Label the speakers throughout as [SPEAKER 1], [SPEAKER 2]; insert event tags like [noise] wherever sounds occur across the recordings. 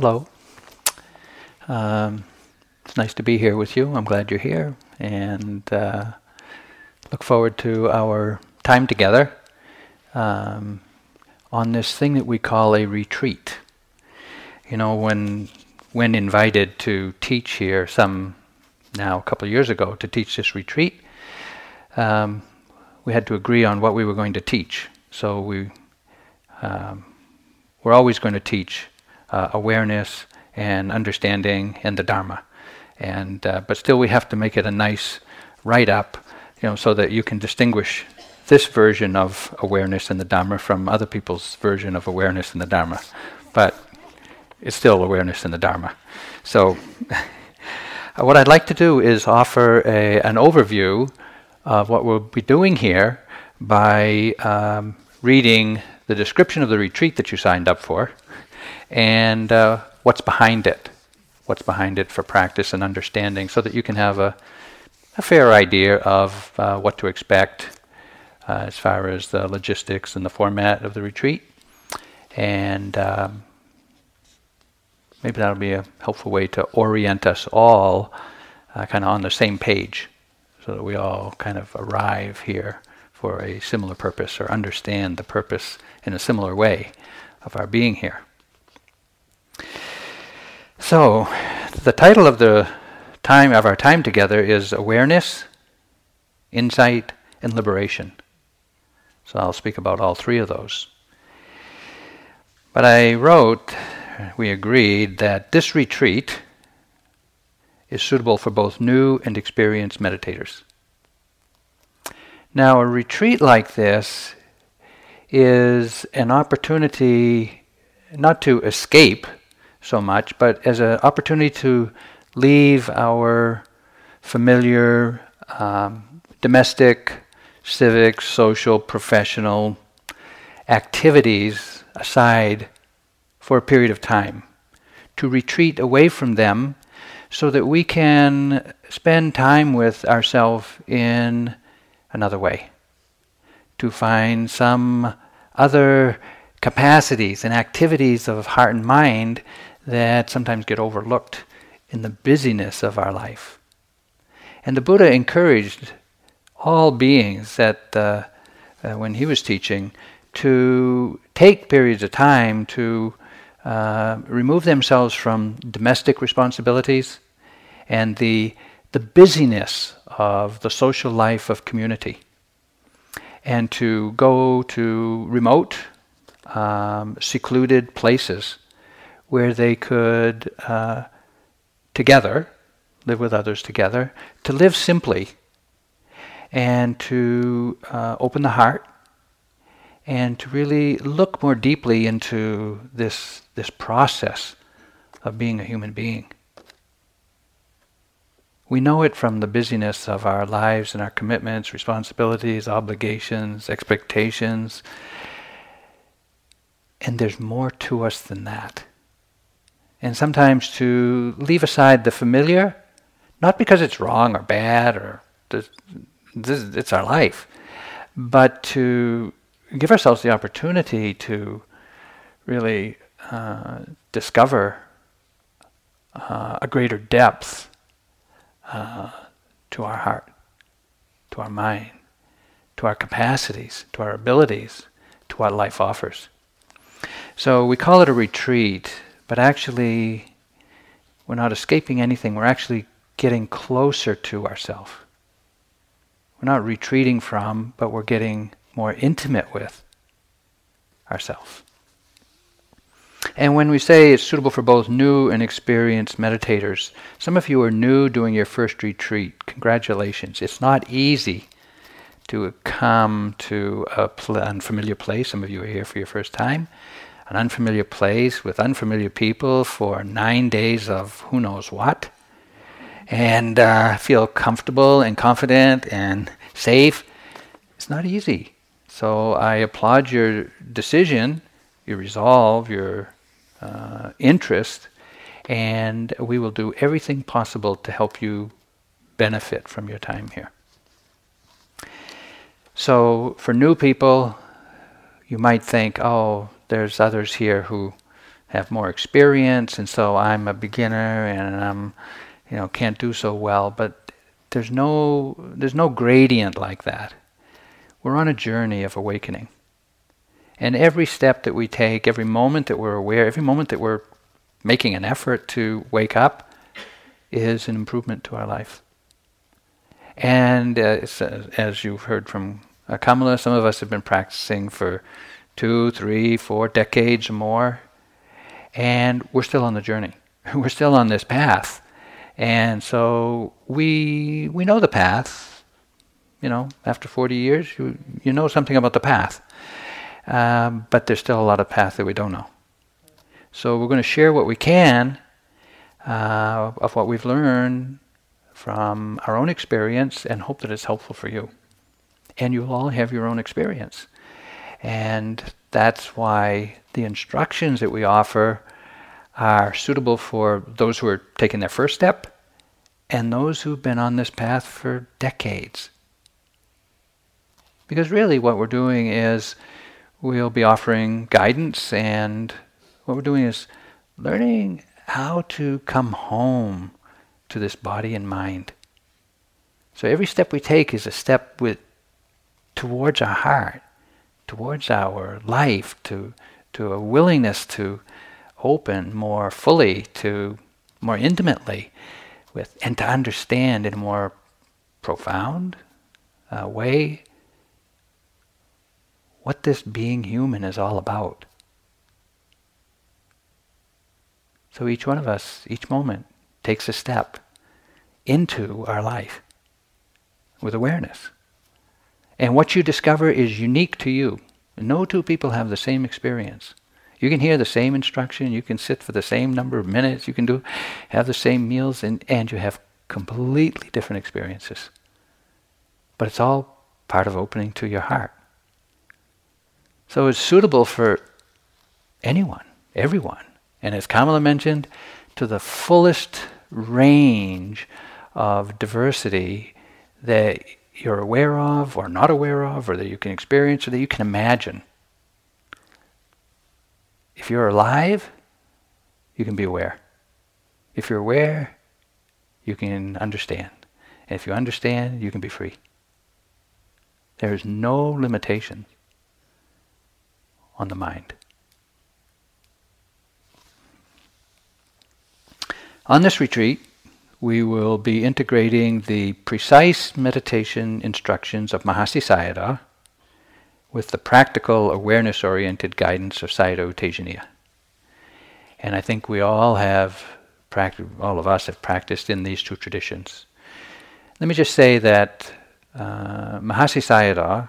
[SPEAKER 1] Hello. Um, it's nice to be here with you. I'm glad you're here and uh, look forward to our time together um, on this thing that we call a retreat. You know, when when invited to teach here some now a couple of years ago to teach this retreat, um, we had to agree on what we were going to teach. So we um, we're always going to teach uh, awareness and understanding and the Dharma, and uh, but still we have to make it a nice write up, you know, so that you can distinguish this version of awareness in the Dharma from other people's version of awareness in the Dharma, but it's still awareness in the Dharma. So. [laughs] what I'd like to do is offer a, an overview of what we'll be doing here by um, reading the description of the retreat that you signed up for and uh, what's behind it. What's behind it for practice and understanding so that you can have a, a fair idea of uh, what to expect uh, as far as the logistics and the format of the retreat. And um, maybe that'll be a helpful way to orient us all uh, kind of on the same page so that we all kind of arrive here for a similar purpose or understand the purpose in a similar way of our being here. So, the title of the time of our time together is awareness, insight, and liberation. So I'll speak about all three of those. But I wrote, we agreed that this retreat is suitable for both new and experienced meditators. Now, a retreat like this is an opportunity not to escape so much, but as an opportunity to leave our familiar um, domestic, civic, social, professional activities aside for a period of time, to retreat away from them so that we can spend time with ourselves in another way, to find some other capacities and activities of heart and mind that sometimes get overlooked in the busyness of our life. And the Buddha encouraged all beings that uh, uh, when he was teaching to take periods of time to uh, remove themselves from domestic responsibilities and the the busyness of the social life of community and to go to remote um, secluded places where they could uh, together live with others together to live simply and to uh, open the heart and to really look more deeply into this this process of being a human being we know it from the busyness of our lives and our commitments, responsibilities, obligations, expectations. And there's more to us than that. And sometimes to leave aside the familiar, not because it's wrong or bad or this, this, it's our life, but to give ourselves the opportunity to really uh, discover uh, a greater depth uh, to our heart, to our mind, to our capacities, to our abilities, to what life offers. So we call it a retreat, but actually, we're not escaping anything. We're actually getting closer to ourselves. We're not retreating from, but we're getting more intimate with ourselves. And when we say it's suitable for both new and experienced meditators, some of you are new doing your first retreat. Congratulations. It's not easy to come to a pl- unfamiliar place. Some of you are here for your first time. An unfamiliar place with unfamiliar people for nine days of who knows what. And uh, feel comfortable and confident and safe. It's not easy. So I applaud your decision your resolve, your uh, interest, and we will do everything possible to help you benefit from your time here. So, for new people, you might think, oh, there's others here who have more experience, and so I'm a beginner and I'm, you know, can't do so well. But there's no there's no gradient like that. We're on a journey of awakening. And every step that we take, every moment that we're aware, every moment that we're making an effort to wake up is an improvement to our life. And uh, as you've heard from Kamala, some of us have been practicing for two, three, four decades more, and we're still on the journey. [laughs] we're still on this path. And so we we know the path. You know, after 40 years, you, you know something about the path. Um, but there's still a lot of path that we don't know. So we're going to share what we can uh, of what we've learned from our own experience and hope that it's helpful for you. And you'll all have your own experience. And that's why the instructions that we offer are suitable for those who are taking their first step and those who've been on this path for decades. Because really, what we're doing is we'll be offering guidance, and what we're doing is learning how to come home to this body and mind. So every step we take is a step with towards our heart, towards our life, to to a willingness to open more fully, to more intimately, with and to understand in a more profound uh, way what this being human is all about. So each one of us, each moment, takes a step into our life with awareness. And what you discover is unique to you. No two people have the same experience. You can hear the same instruction, you can sit for the same number of minutes, you can do have the same meals and, and you have completely different experiences. But it's all part of opening to your heart. So it's suitable for anyone, everyone. And as Kamala mentioned, to the fullest range of diversity that you're aware of or not aware of or that you can experience or that you can imagine. If you're alive, you can be aware. If you're aware, you can understand. And if you understand, you can be free. There is no limitation on the mind. On this retreat, we will be integrating the precise meditation instructions of Mahasi Sayadaw with the practical awareness oriented guidance of Sayadaw Tejaniya. And I think we all have, all of us have practiced in these two traditions. Let me just say that uh, Mahasi Sayadaw,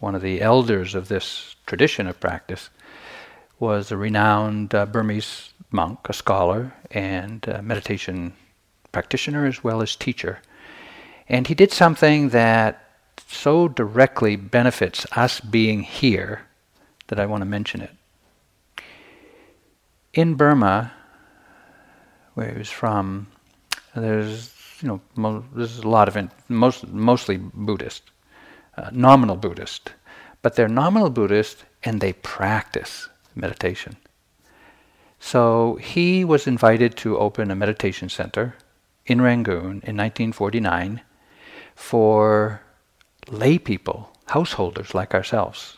[SPEAKER 1] one of the elders of this tradition of practice, was a renowned uh, Burmese monk, a scholar, and a meditation practitioner as well as teacher. And he did something that so directly benefits us being here that I want to mention it. In Burma, where he was from, there's you know mo- there's a lot of in- most mostly Buddhist, uh, nominal Buddhist, but they're nominal Buddhist and they practice meditation. So he was invited to open a meditation center in Rangoon in 1949 for lay people, householders like ourselves.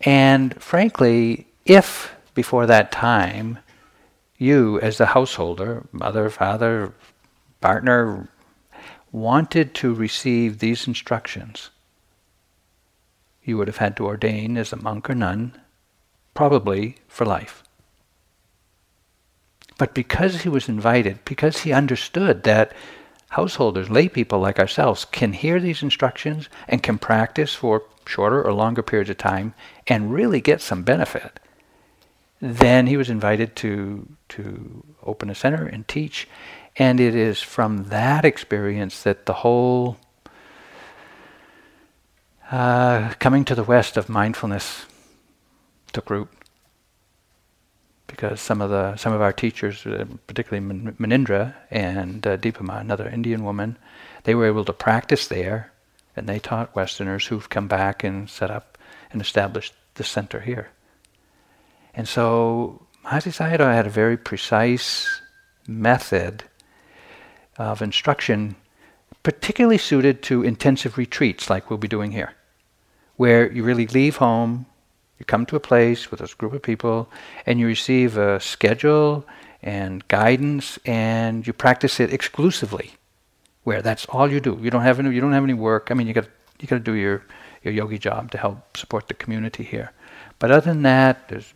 [SPEAKER 1] And frankly, if before that time you, as the householder, mother, father, partner, wanted to receive these instructions, you would have had to ordain as a monk or nun, probably for life. But because he was invited, because he understood that householders, lay people like ourselves, can hear these instructions and can practice for shorter or longer periods of time and really get some benefit, then he was invited to, to open a center and teach. And it is from that experience that the whole uh, coming to the west of mindfulness took root. Because some of the some of our teachers, uh, particularly Munindra and uh, Dipa Ma, another Indian woman, they were able to practice there, and they taught Westerners who've come back and set up and established the center here. And so Mahasi Sayadaw had a very precise method of instruction, particularly suited to intensive retreats like we'll be doing here, where you really leave home, you come to a place with a group of people, and you receive a schedule and guidance, and you practice it exclusively, where that's all you do. You don't have any, you don't have any work. I mean, you got you got to do your your yogi job to help support the community here. But other than that, there's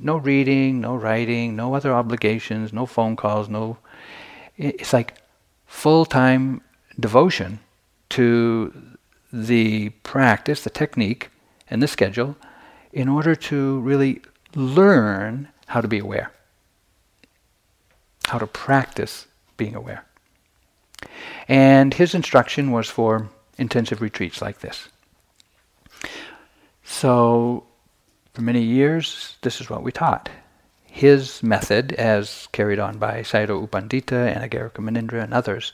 [SPEAKER 1] no reading, no writing, no other obligations, no phone calls, no. It's like full time devotion to the practice, the technique, and the schedule in order to really learn how to be aware, how to practice being aware. And his instruction was for intensive retreats like this. So, for many years, this is what we taught. His method, as carried on by Sayadaw U Pandita and Anagarika Munindra and others,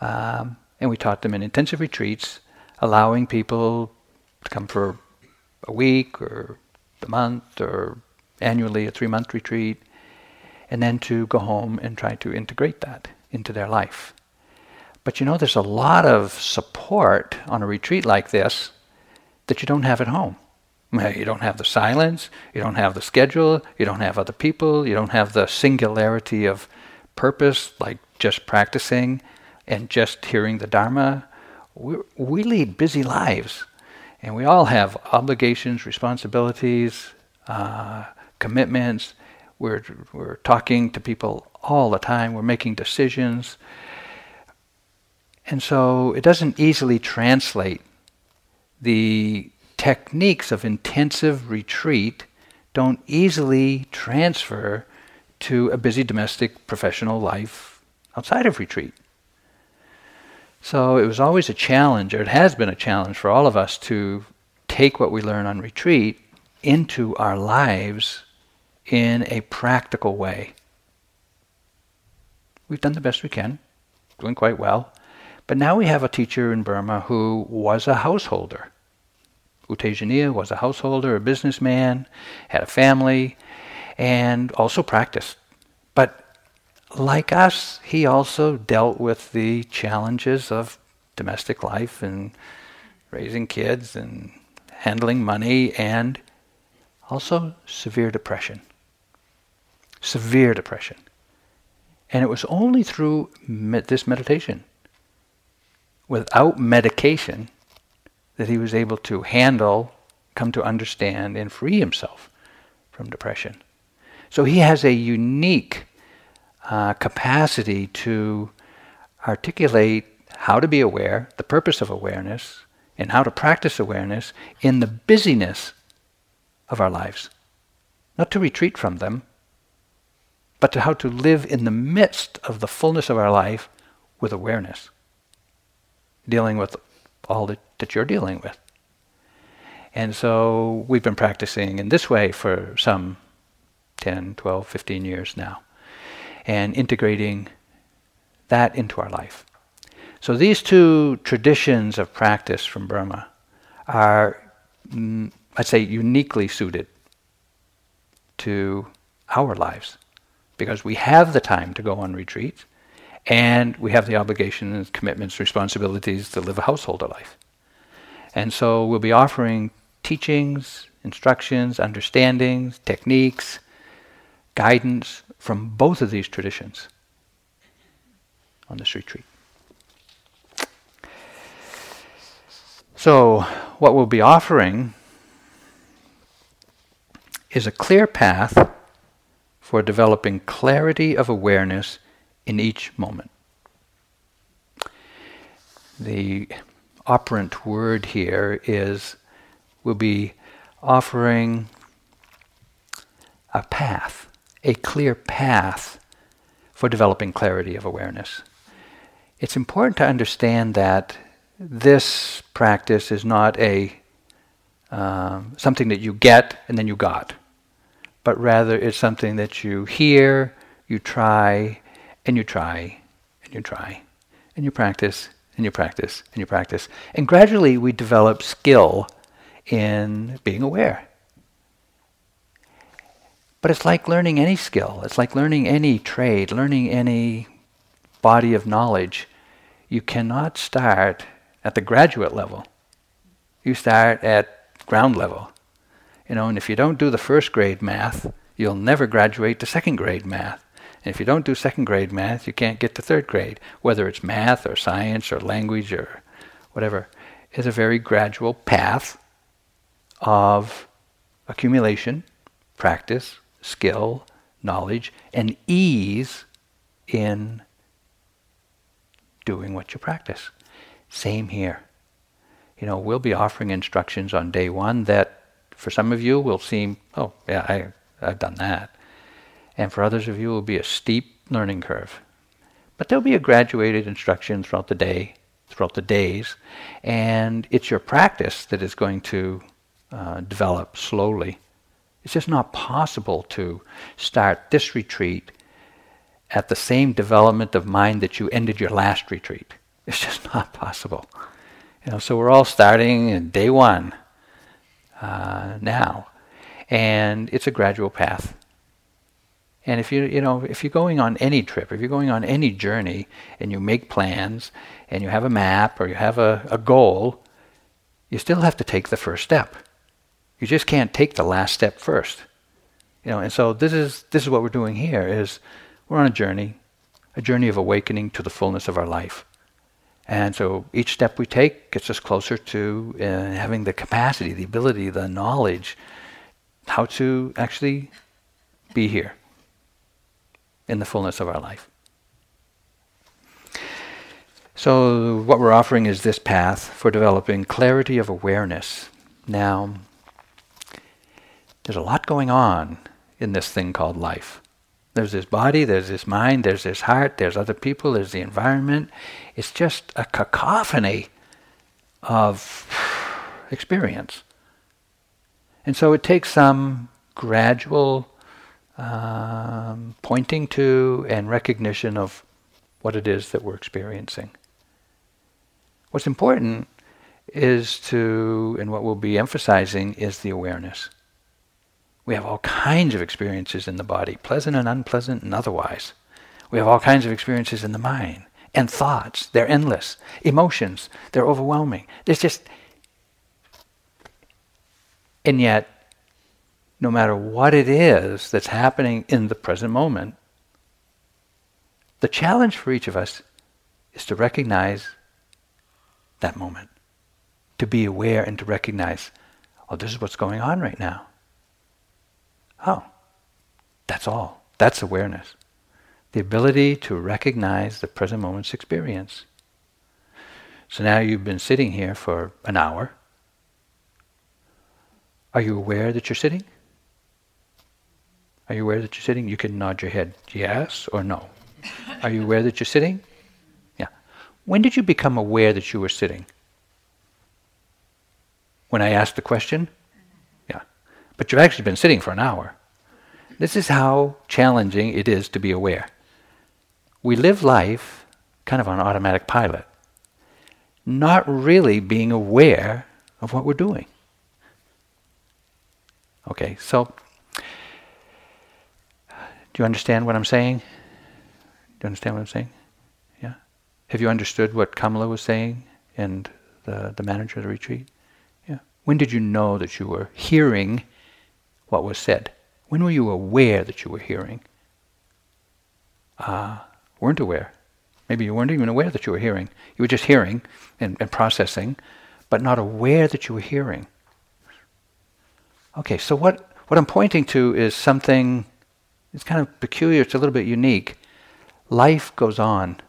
[SPEAKER 1] um, and we taught them in intensive retreats, allowing people to come for a week or a month or annually a three month retreat, and then to go home and try to integrate that into their life. But you know, there's a lot of support on a retreat like this that you don't have at home. You don't have the silence, you don't have the schedule, you don't have other people, you don't have the singularity of purpose, like just practicing and just hearing the Dharma. We, we lead busy lives, and we all have obligations, responsibilities, uh, commitments. We're, we're talking to people all the time, we're making decisions. And so it doesn't easily translate the techniques of intensive retreat don't easily transfer to a busy domestic professional life outside of retreat. So it was always a challenge, or it has been a challenge for all of us to take what we learn on retreat into our lives in a practical way. We've done the best we can, doing quite well. But now we have a teacher in Burma who was a householder. U Tejaniya was a householder, a businessman, had a family, and also practiced. But like us, he also dealt with the challenges of domestic life and raising kids and handling money and also severe depression. Severe depression. And it was only through this meditation without medication that he was able to handle, come to understand, and free himself from depression. So he has a unique uh, capacity to articulate how to be aware, the purpose of awareness, and how to practice awareness in the busyness of our lives. Not to retreat from them, but to how to live in the midst of the fullness of our life with awareness dealing with all that, that you're dealing with. And so we've been practicing in this way for some 10, 12, 15 years now, and integrating that into our life. So these two traditions of practice from Burma are, mm, I'd say, uniquely suited to our lives because we have the time to go on retreats and we have the obligations, commitments, responsibilities to live a householder life. And so we'll be offering teachings, instructions, understandings, techniques, guidance from both of these traditions on this retreat. So, what we'll be offering is a clear path for developing clarity of awareness in each moment. The operant word here is we'll be offering a path, a clear path for developing clarity of awareness. It's important to understand that this practice is not a um, something that you get and then you got, but rather it's something that you hear, you try, and you try, and you try, and you practice, and you practice, and you practice. And gradually we develop skill in being aware. But it's like learning any skill. It's like learning any trade, learning any body of knowledge. You cannot start at the graduate level. You start at ground level. You know, and if you don't do the first grade math, you'll never graduate to second grade math. And if you don't do second grade math, you can't get to third grade, whether it's math or science or language or whatever. It's a very gradual path of accumulation, practice, skill, knowledge, and ease in doing what you practice. Same here. You know, we'll be offering instructions on day one that for some of you will seem, oh, yeah, I, I've done that. And for others of you, will be a steep learning curve. But there'll be a graduated instruction throughout the day, throughout the days, and it's your practice that is going to uh, develop slowly. It's just not possible to start this retreat at the same development of mind that you ended your last retreat. It's just [laughs] not possible. You know, so we're all starting in day one uh, now, and it's a gradual path. And if you you know if you're going on any trip, if you're going on any journey, and you make plans, and you have a map or you have a, a goal, you still have to take the first step. You just can't take the last step first. You know, and so this is this is what we're doing here is we're on a journey, a journey of awakening to the fullness of our life. And so each step we take gets us closer to uh, having the capacity, the ability, the knowledge how to actually be here in the fullness of our life. So, what we're offering is this path for developing clarity of awareness. Now, there's a lot going on in this thing called life. There's this body, there's this mind, there's this heart, there's other people, there's the environment. It's just a cacophony of experience. And so it takes some gradual um, pointing to and recognition of what it is that we're experiencing. What's important is to, and what we'll be emphasizing, is the awareness. We have all kinds of experiences in the body, pleasant and unpleasant and otherwise. We have all kinds of experiences in the mind and thoughts. They're endless. Emotions, they're overwhelming. There's just. And yet, no matter what it is that's happening in the present moment, the challenge for each of us is to recognize that moment, to be aware and to recognize, oh, this is what's going on right now. Oh, that's all. That's awareness. The ability to recognize the present moment's experience. So now you've been sitting here for an hour. Are you aware that you're sitting? Are you aware that you're sitting? You can nod your head yes or no. [laughs] Are you aware that you're sitting? Yeah. When did you become aware that you were sitting? When I asked the question? But you've actually been sitting for an hour. This is how challenging it is to be aware. We live life kind of on automatic pilot, not really being aware of what we're doing. Okay, so do you understand what I'm saying? Do you understand what I'm saying? Yeah? Have you understood what Kamala was saying and the, the manager of the retreat? Yeah. When did you know that you were hearing what was said? When were you aware that you were hearing? Ah, uh, weren't aware. Maybe you weren't even aware that you were hearing. You were just hearing and, and processing, but not aware that you were hearing. Okay, so what, what I'm pointing to is something, it's kind of peculiar, it's a little bit unique. Life goes on.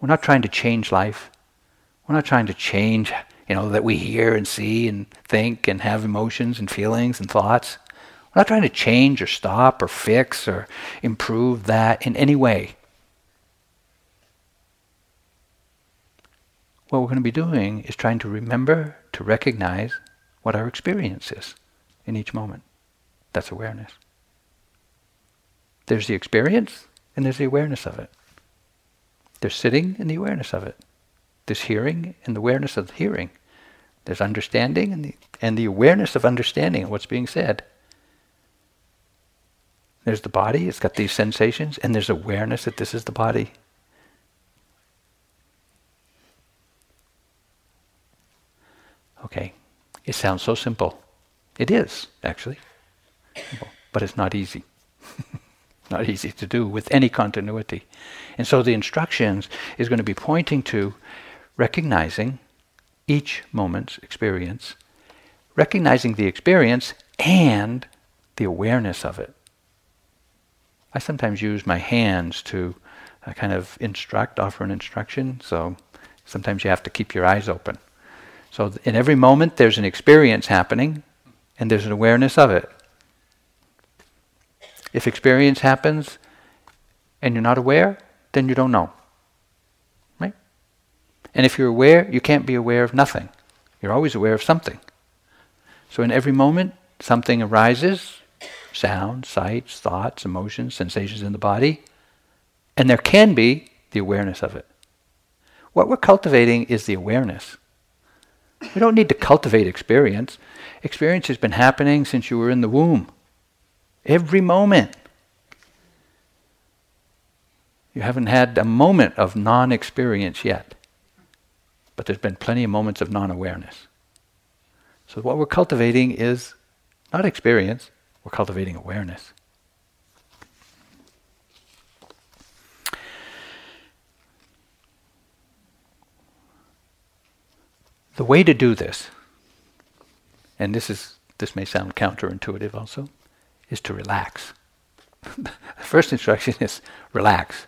[SPEAKER 1] We're not trying to change life. We're not trying to change you know, that we hear and see and think and have emotions and feelings and thoughts. We're not trying to change or stop or fix or improve that in any way. What we're going to be doing is trying to remember to recognize what our experience is in each moment. That's awareness. There's the experience and there's the awareness of it. There's sitting and the awareness of it. There's hearing and the awareness of the hearing. There's understanding and the, and the awareness of understanding of what's being said. There's the body, it's got these sensations, and there's awareness that this is the body. Okay, it sounds so simple. It is, actually. But it's not easy. [laughs] not easy to do with any continuity. And so the instructions is going to be pointing to recognizing each moment's experience, recognizing the experience and the awareness of it. I sometimes use my hands to uh, kind of instruct, offer an instruction, so sometimes you have to keep your eyes open. So in every moment there's an experience happening and there's an awareness of it. If experience happens and you're not aware, then you don't know. And if you're aware, you can't be aware of nothing. You're always aware of something. So in every moment, something arises sounds, sights, thoughts, emotions, sensations in the body, and there can be the awareness of it. What we're cultivating is the awareness. We don't need to cultivate experience. Experience has been happening since you were in the womb. Every moment. You haven't had a moment of non experience yet. But there's been plenty of moments of non awareness. So, what we're cultivating is not experience, we're cultivating awareness. The way to do this, and this is this may sound counterintuitive also, is to relax. [laughs] the first instruction is relax.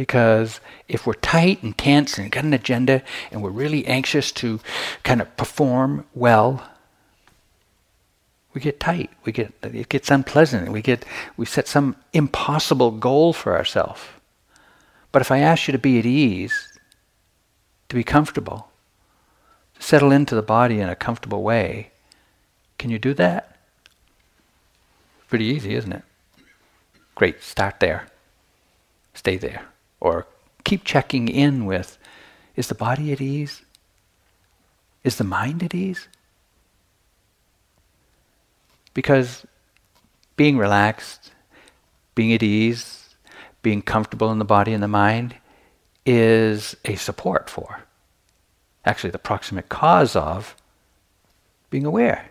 [SPEAKER 1] Because if we're tight and tense and got an agenda and we're really anxious to kind of perform well, we get tight. We get it gets unpleasant. We get we set some impossible goal for ourselves. But if I ask you to be at ease, to be comfortable, to settle into the body in a comfortable way, can you do that? Pretty easy, isn't it? Great, start there. Stay there. Or keep checking in with is the body at ease? Is the mind at ease? Because being relaxed, being at ease, being comfortable in the body and the mind is a support for, actually, the proximate cause of being aware.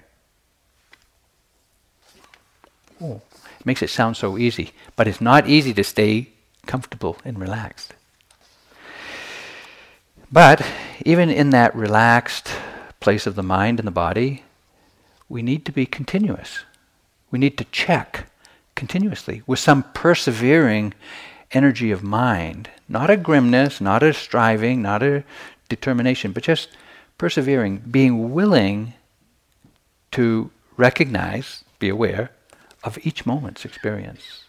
[SPEAKER 1] Oh, it makes it sound so easy, but it's not easy to stay comfortable and relaxed. But even in that relaxed place of the mind and the body, we need to be continuous. We need to check continuously with some persevering energy of mind, not a grimness, not a striving, not a determination, but just persevering, being willing to recognize, be aware of each moment's experience.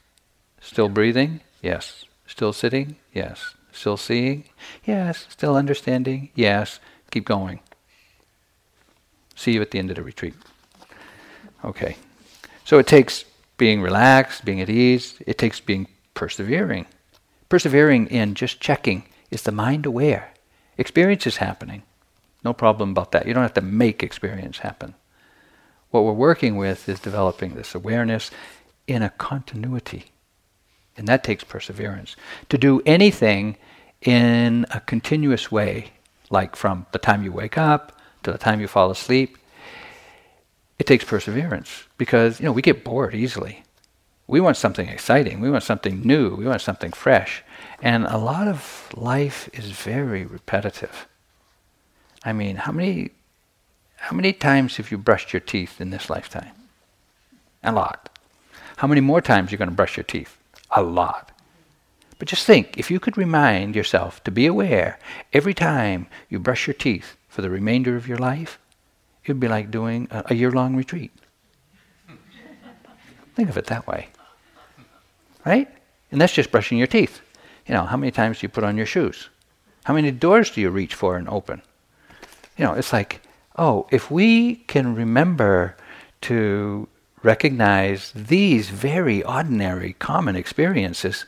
[SPEAKER 1] Still breathing? Yes. Still sitting? Yes. Still seeing? Yes. Still understanding? Yes. Keep going. See you at the end of the retreat. Okay. So it takes being relaxed, being at ease, it takes being persevering. Persevering in just checking is the mind aware? Experience is happening. No problem about that. You don't have to make experience happen. What we're working with is developing this awareness in a continuity. And that takes perseverance. To do anything in a continuous way, like from the time you wake up to the time you fall asleep, it takes perseverance because you know we get bored easily. We want something exciting. We want something new. We want something fresh. And a lot of life is very repetitive. I mean, how many how many times have you brushed your teeth in this lifetime? A lot. How many more times are you going to brush your teeth? A lot. But just think if you could remind yourself to be aware every time you brush your teeth for the remainder of your life, it would be like doing a, a year long retreat. [laughs] think of it that way. Right? And that's just brushing your teeth. You know, how many times do you put on your shoes? How many doors do you reach for and open? You know, it's like, oh, if we can remember to recognize these very ordinary, common experiences,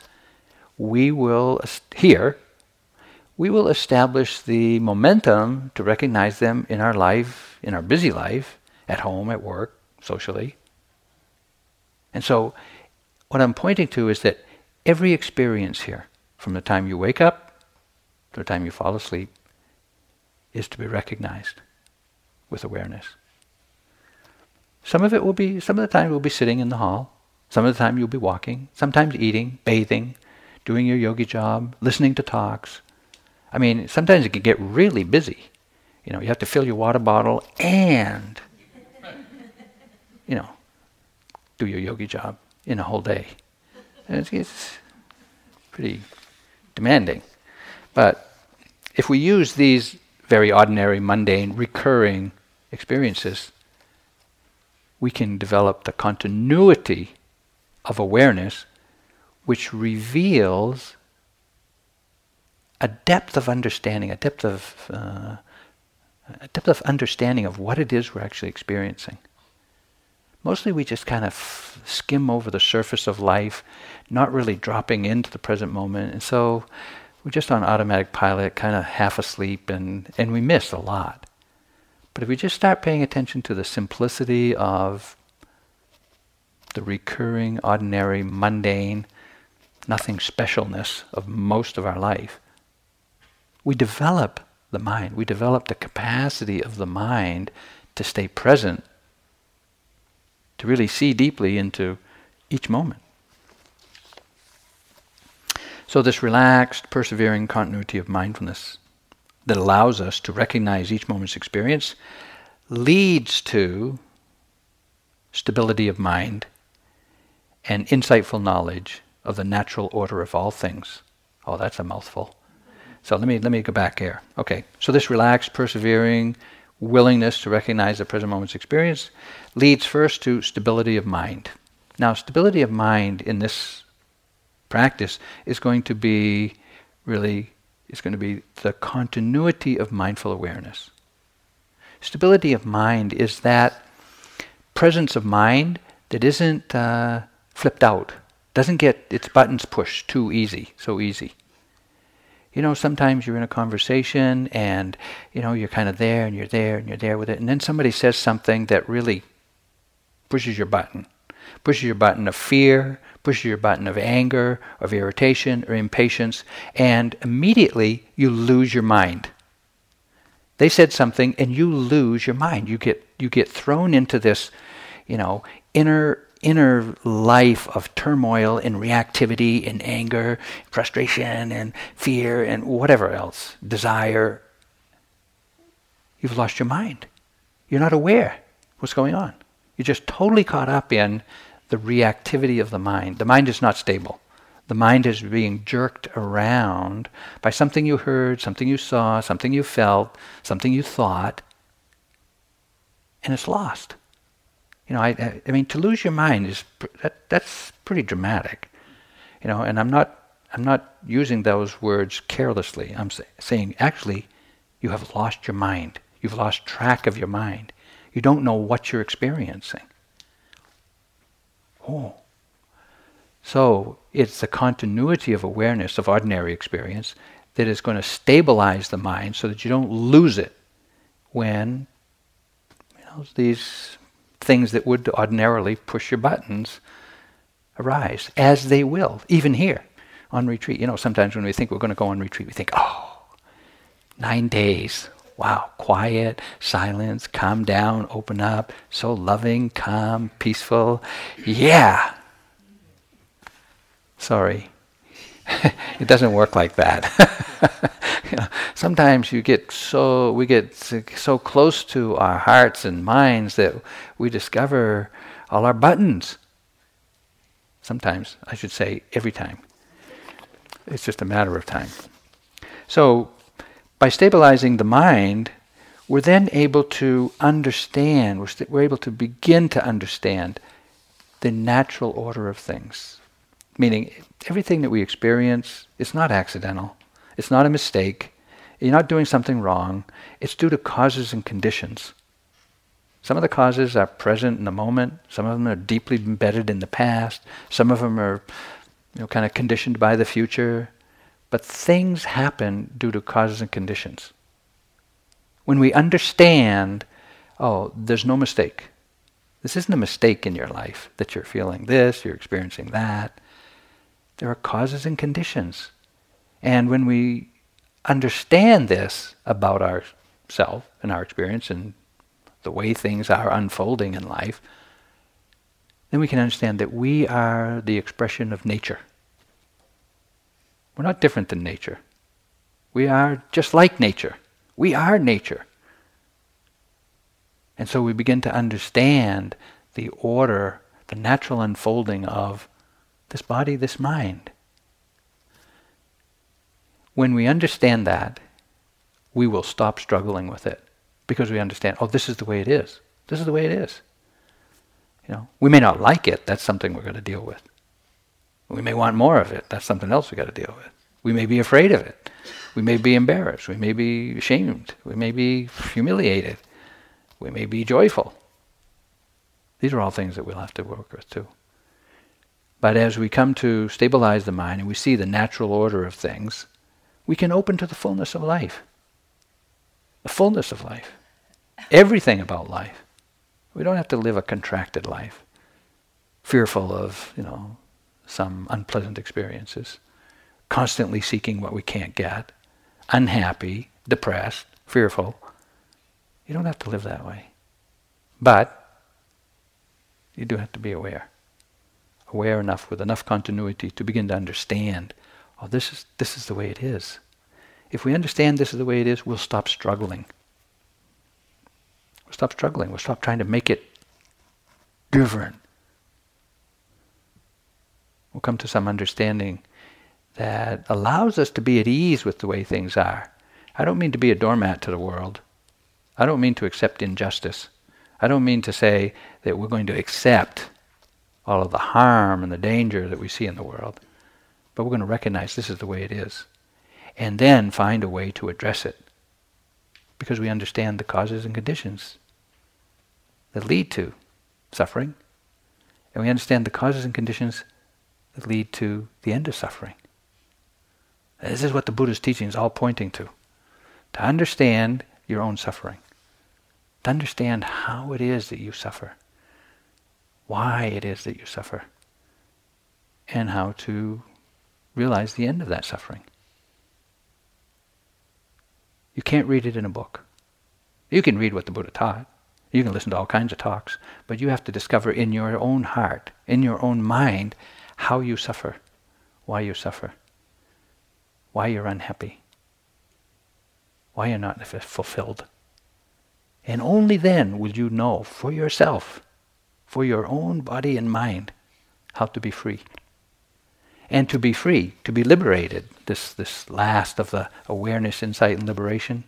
[SPEAKER 1] we will, here, we will establish the momentum to recognize them in our life, in our busy life, at home, at work, socially. And so, what I'm pointing to is that every experience here, from the time you wake up to the time you fall asleep, is to be recognized with awareness. Some of it will be, some of the time you'll be sitting in the hall. Some of the time you'll be walking. Sometimes eating, bathing, doing your yogi job, listening to talks. I mean, sometimes it can get really busy. You know, you have to fill your water bottle and, you know, do your yogi job in a whole day. And it's, it's pretty demanding. But if we use these very ordinary, mundane, recurring experiences, we can develop the continuity of awareness which reveals a depth of understanding, a depth of uh, a depth of understanding of what it is we're actually experiencing. Mostly we just kind of f- skim over the surface of life, not really dropping into the present moment. And so we're just on automatic pilot, kind of half asleep, and, and we miss a lot. But if we just start paying attention to the simplicity of the recurring, ordinary, mundane, nothing specialness of most of our life, we develop the mind. We develop the capacity of the mind to stay present, to really see deeply into each moment. So, this relaxed, persevering continuity of mindfulness that allows us to recognize each moment's experience leads to stability of mind and insightful knowledge of the natural order of all things. Oh, that's a mouthful. So let me let me go back here. Okay. So this relaxed, persevering willingness to recognize the present moment's experience leads first to stability of mind. Now, stability of mind in this practice is going to be really is going to be the continuity of mindful awareness. Stability of mind is that presence of mind that isn't uh, flipped out, doesn't get its buttons pushed too easy, so easy. You know, sometimes you're in a conversation and, you know, you're kind of there and you're there and you're there with it, and then somebody says something that really pushes your button. Pushes your button of fear, pushes your button of anger, of irritation, or impatience, and immediately you lose your mind. They said something, and you lose your mind. You get you get thrown into this, you know, inner inner life of turmoil and reactivity and anger, frustration and fear and whatever else, desire. You've lost your mind. You're not aware what's going on. You're just totally caught up in the reactivity of the mind. The mind is not stable. The mind is being jerked around by something you heard, something you saw, something you felt, something you thought, and it's lost. You know, I, I mean, to lose your mind is that, that's pretty dramatic. You know, and I'm not I'm not using those words carelessly. I'm say, saying actually, you have lost your mind. You've lost track of your mind. You don't know what you're experiencing. Oh. So it's the continuity of awareness of ordinary experience that is going to stabilize the mind so that you don't lose it when you know, these things that would ordinarily push your buttons arise, as they will, even here on retreat. You know, sometimes when we think we're going to go on retreat, we think, oh, nine days. Wow, quiet, silence, calm down, open up, so loving, calm, peaceful. Yeah. Sorry. [laughs] it doesn't work like that. [laughs] you know, sometimes you get so we get so close to our hearts and minds that we discover all our buttons. Sometimes, I should say every time. It's just a matter of time. So by stabilizing the mind, we're then able to understand, we're, st- we're able to begin to understand the natural order of things. Meaning, everything that we experience is not accidental, it's not a mistake, you're not doing something wrong, it's due to causes and conditions. Some of the causes are present in the moment, some of them are deeply embedded in the past, some of them are you know, kind of conditioned by the future, but things happen due to causes and conditions. When we understand, oh, there's no mistake. This isn't a mistake in your life that you're feeling this, you're experiencing that. There are causes and conditions. And when we understand this about ourselves and our experience and the way things are unfolding in life, then we can understand that we are the expression of nature. We're not different than nature. We are just like nature. We are nature. And so we begin to understand the order, the natural unfolding of this body, this mind. When we understand that, we will stop struggling with it because we understand, oh, this is the way it is. This is the way it is. You know, we may not like it. That's something we're going to deal with. We may want more of it. That's something else we've got to deal with. We may be afraid of it. We may be embarrassed. We may be ashamed. We may be humiliated. We may be joyful. These are all things that we'll have to work with too. But as we come to stabilize the mind and we see the natural order of things, we can open to the fullness of life. The fullness of life. Everything about life. We don't have to live a contracted life, fearful of, you know, some unpleasant experiences, constantly seeking what we can't get, unhappy, depressed, fearful. You don't have to live that way. But you do have to be aware. Aware enough with enough continuity to begin to understand, oh, this is, this is the way it is. If we understand this is the way it is, we'll stop struggling. We'll stop struggling. We'll stop trying to make it different. We'll come to some understanding that allows us to be at ease with the way things are. I don't mean to be a doormat to the world. I don't mean to accept injustice. I don't mean to say that we're going to accept all of the harm and the danger that we see in the world, but we're going to recognize this is the way it is. And then find a way to address it. Because we understand the causes and conditions that lead to suffering, and we understand the causes and conditions that lead to the end of suffering. This is what the Buddha's teaching is all pointing to. To understand your own suffering. To understand how it is that you suffer. Why it is that you suffer. And how to realize the end of that suffering. You can't read it in a book. You can read what the Buddha taught. You can listen to all kinds of talks, but you have to discover in your own heart, in your own mind, how you suffer, why you suffer, why you're unhappy, why you're not fulfilled. And only then will you know for yourself, for your own body and mind, how to be free. And to be free, to be liberated, this, this last of the awareness, insight, and liberation,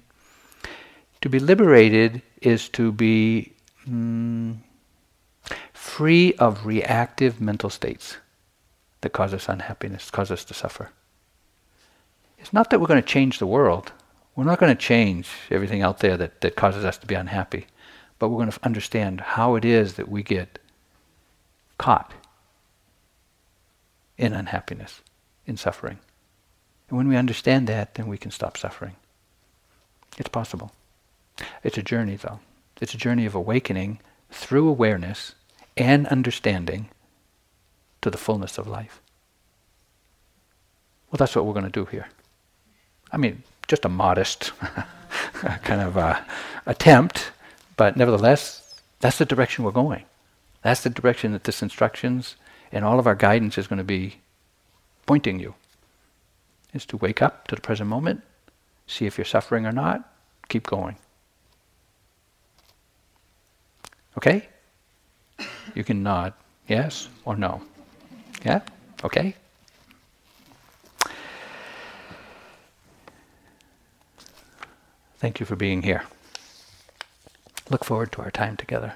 [SPEAKER 1] to be liberated is to be mm, free of reactive mental states that cause us unhappiness, cause us to suffer. It's not that we're going to change the world. We're not going to change everything out there that, that causes us to be unhappy. But we're going to understand how it is that we get caught in unhappiness, in suffering. And when we understand that, then we can stop suffering. It's possible. It's a journey, though. It's a journey of awakening through awareness and understanding to the fullness of life. Well, that's what we're going to do here. I mean, just a modest [laughs] kind of uh, attempt, but nevertheless, that's the direction we're going. That's the direction that this instructions and all of our guidance is going to be pointing you. Is to wake up to the present moment, see if you're suffering or not, keep going. Okay? You can nod yes or no. Yeah? Okay? Thank you for being here. Look forward to our time together.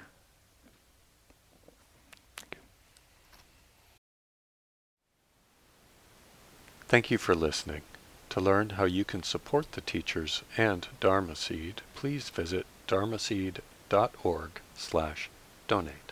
[SPEAKER 2] Thank you for listening. To learn how you can support the teachers and Dharma Seed, please visit dharmaseed.org slash donate.